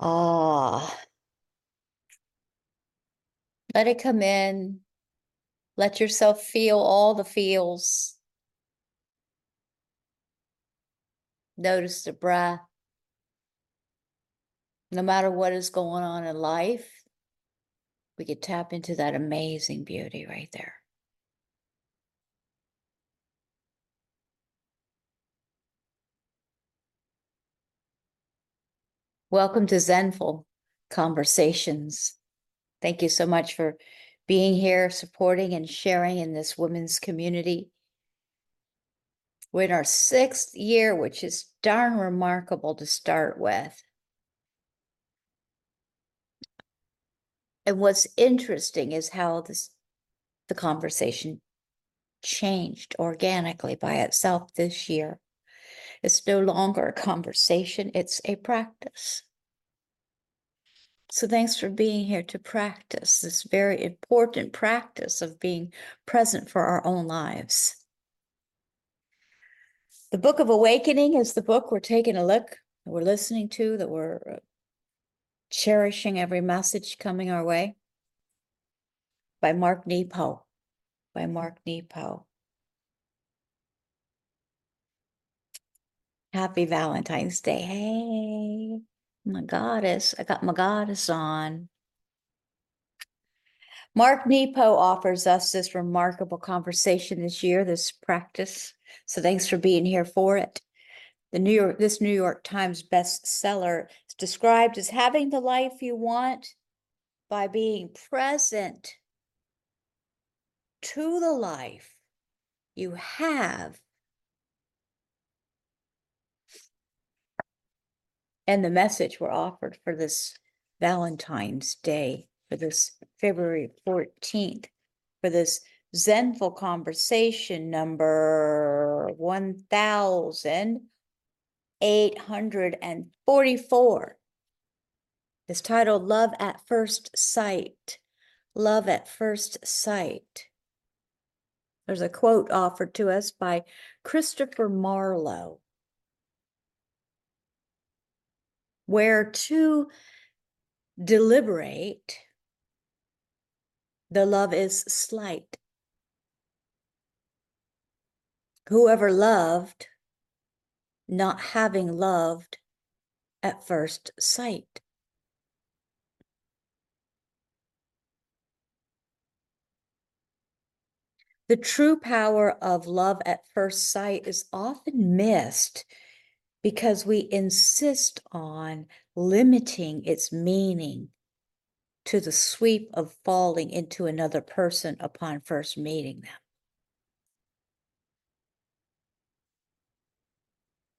Ah. Let it come in. Let yourself feel all the feels. Notice the breath. No matter what is going on in life, we could tap into that amazing beauty right there. Welcome to Zenful Conversations. Thank you so much for being here, supporting and sharing in this women's community. We're in our sixth year, which is darn remarkable to start with. And what's interesting is how this the conversation changed organically by itself this year. It's no longer a conversation, it's a practice. So, thanks for being here to practice this very important practice of being present for our own lives. The Book of Awakening is the book we're taking a look, we're listening to, that we're uh, cherishing every message coming our way by Mark Nepo. By Mark Nepo. Happy Valentine's Day. Hey, my goddess. I got my goddess on. Mark Nepo offers us this remarkable conversation this year, this practice. So thanks for being here for it. The New York, this New York Times bestseller is described as having the life you want by being present to the life you have and the message we're offered for this Valentine's Day, for this February 14th, for this Zenful conversation number 1844. It's titled Love at First Sight. Love at First Sight. There's a quote offered to us by Christopher Marlowe. Where to deliberate, the love is slight. Whoever loved, not having loved at first sight. The true power of love at first sight is often missed because we insist on limiting its meaning to the sweep of falling into another person upon first meeting them.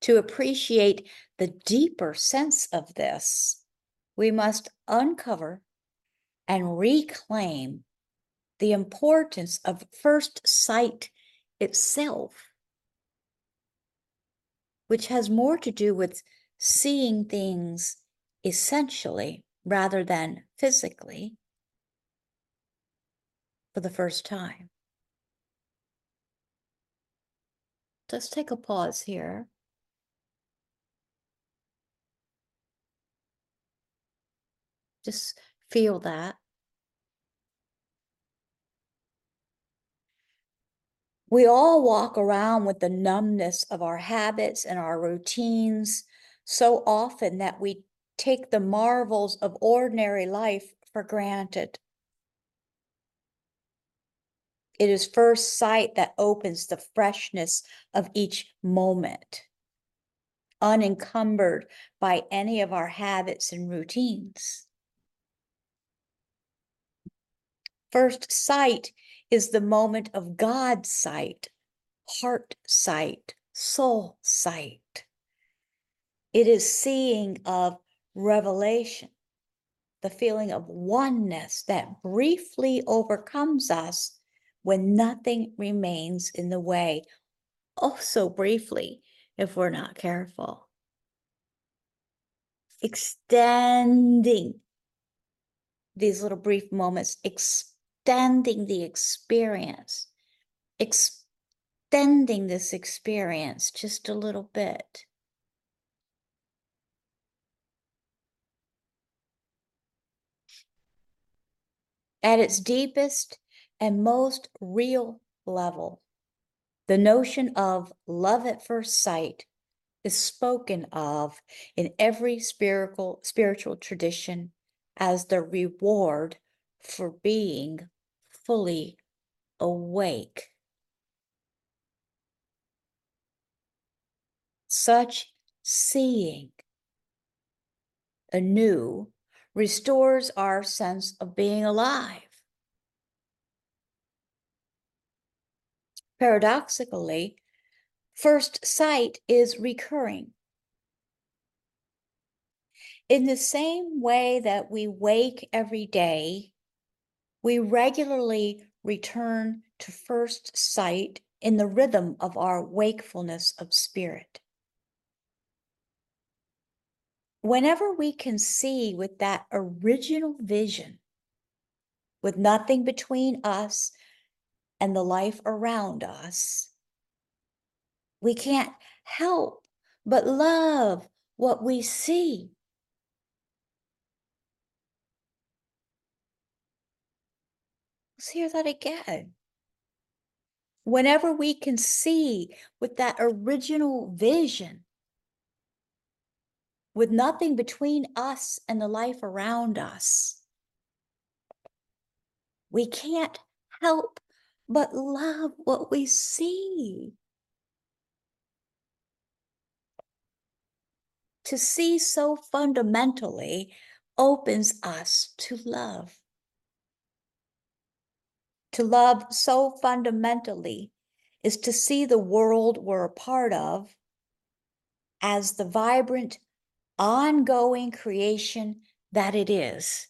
To appreciate the deeper sense of this, we must uncover and reclaim the importance of first sight itself which has more to do with seeing things essentially rather than physically for the first time. Let's take a pause here. Just feel that. We all walk around with the numbness of our habits and our routines so often that we take the marvels of ordinary life for granted. It is first sight that opens the freshness of each moment, unencumbered by any of our habits and routines. First sight is the moment of God sight, heart sight, soul sight. It is seeing of revelation, the feeling of oneness that briefly overcomes us when nothing remains in the way. Oh, so briefly, if we're not careful. Extending these little brief moments, extending the experience, extending this experience just a little bit. At its deepest and most real level, the notion of love at first sight is spoken of in every spiritual spiritual tradition as the reward for being fully awake. Such seeing anew restores our sense of being alive. Paradoxically, first sight is recurring. In the same way that we wake every day, we regularly return to first sight in the rhythm of our wakefulness of spirit whenever we can see with that original vision, with nothing between us and the life around us, we can't help but love what we see. Let's hear that again. Whenever we can see with that original vision, with nothing between us and the life around us. We can't help but love what we see. To see so fundamentally opens us to love. To love so fundamentally is to see the world we're a part of as the vibrant ongoing creation that it is.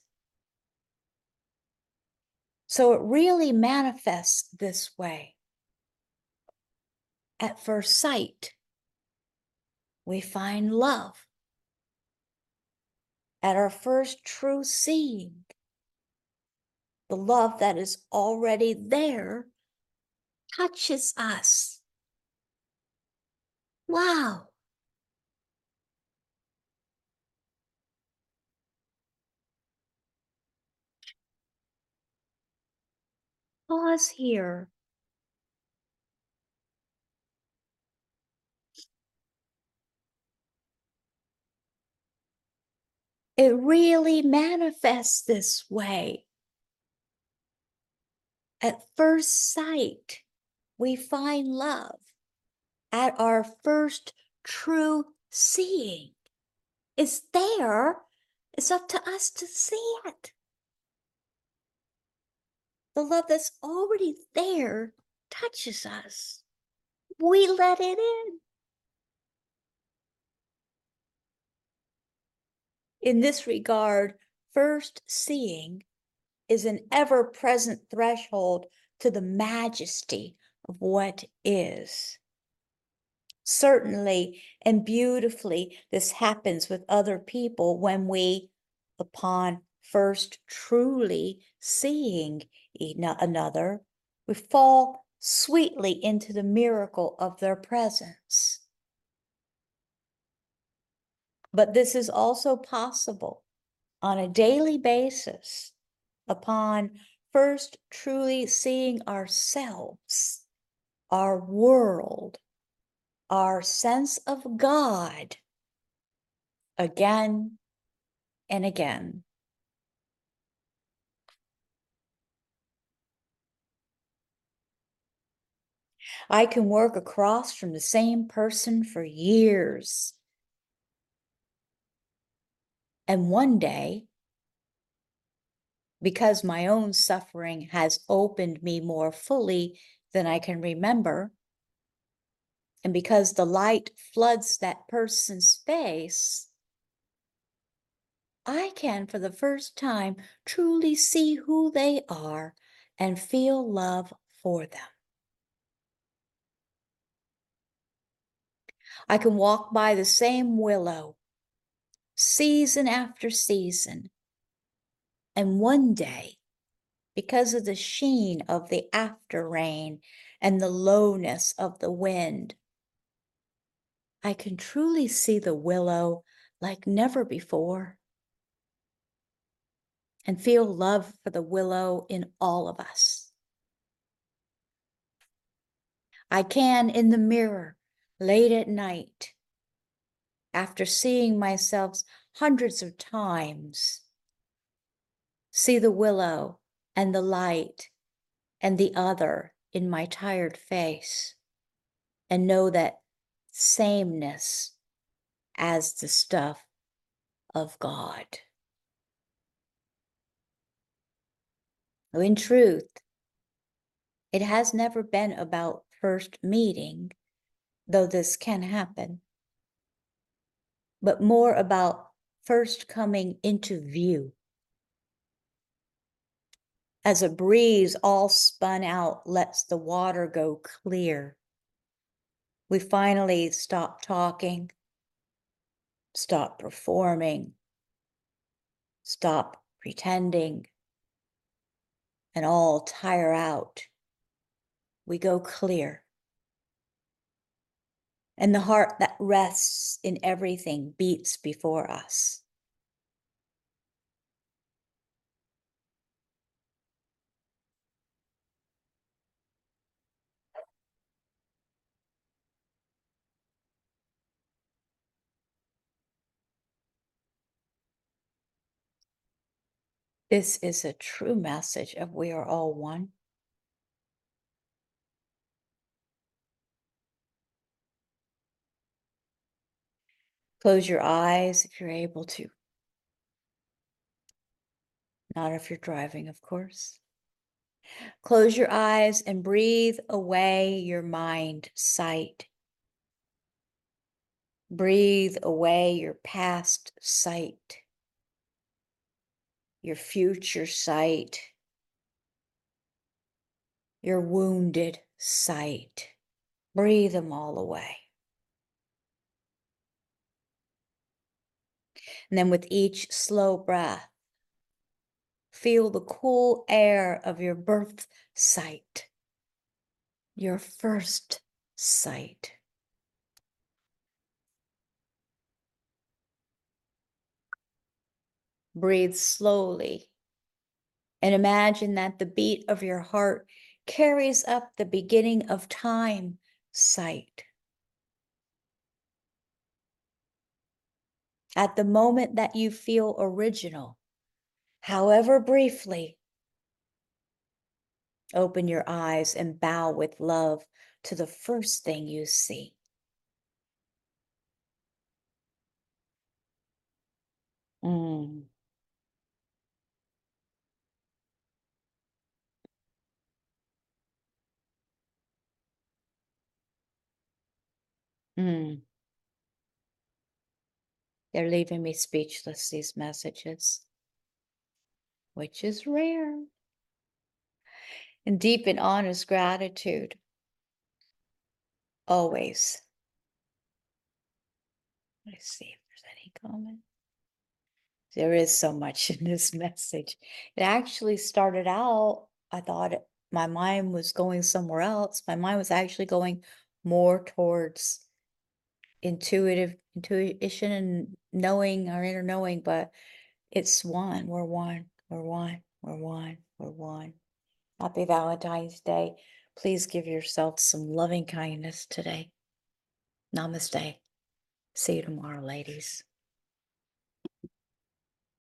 So it really manifests this way. At first sight, we find love. At our first true seeing, the love that is already there touches us. Wow. pause here. It really manifests this way. At first sight, we find love. At our first true seeing, it's there. It's up to us to see it the love that's already there touches us. We let it in. In this regard, first seeing is an ever present threshold to the majesty of what is. Certainly and beautifully, this happens with other people when we, upon first truly seeing another, we fall sweetly into the miracle of their presence. But this is also possible on a daily basis upon first truly seeing ourselves, our world, our sense of God again and again. I can work across from the same person for years. And one day, because my own suffering has opened me more fully than I can remember, and because the light floods that person's face, I can, for the first time, truly see who they are and feel love for them. I can walk by the same willow season after season. And one day, because of the sheen of the after rain and the lowness of the wind, I can truly see the willow like never before. and feel love for the willow in all of us. I can, in the mirror, late at night, after seeing myself hundreds of times, see the willow and the light and the other in my tired face, and know that sameness as the stuff of God. In truth, it has never been about first meeting, though this can happen, but more about first coming into view. As a breeze all spun out lets the water go clear. We finally stop talking, stop performing, stop pretending, and all tire out. We go clear. And the heart that rests in everything beats before us. This is a true message of we are all one. Close your eyes if you're able to. Not if you're driving, of course. Close your eyes and breathe away your mind sight. Breathe away your past sight, your future sight, your wounded sight. Breathe them all away. And then with each slow breath, feel the cool air of your birth sight, your first sight. Breathe slowly and imagine that the beat of your heart carries up the beginning of time sight. At the moment that you feel original, however briefly, open your eyes and bow with love to the first thing you see. Mm. Mm. They're leaving me speechless, these messages, which is rare. And deep and honest gratitude. Always. Let's see if there's any comment. There is so much in this message. It actually started out, I thought my mind was going somewhere else. My mind was actually going more towards intuitive intuition and knowing our inner knowing, but it's one. We're one. We're one. We're one. We're one. Happy Valentine's Day. Please give yourself some loving kindness today. Namaste. See you tomorrow, ladies.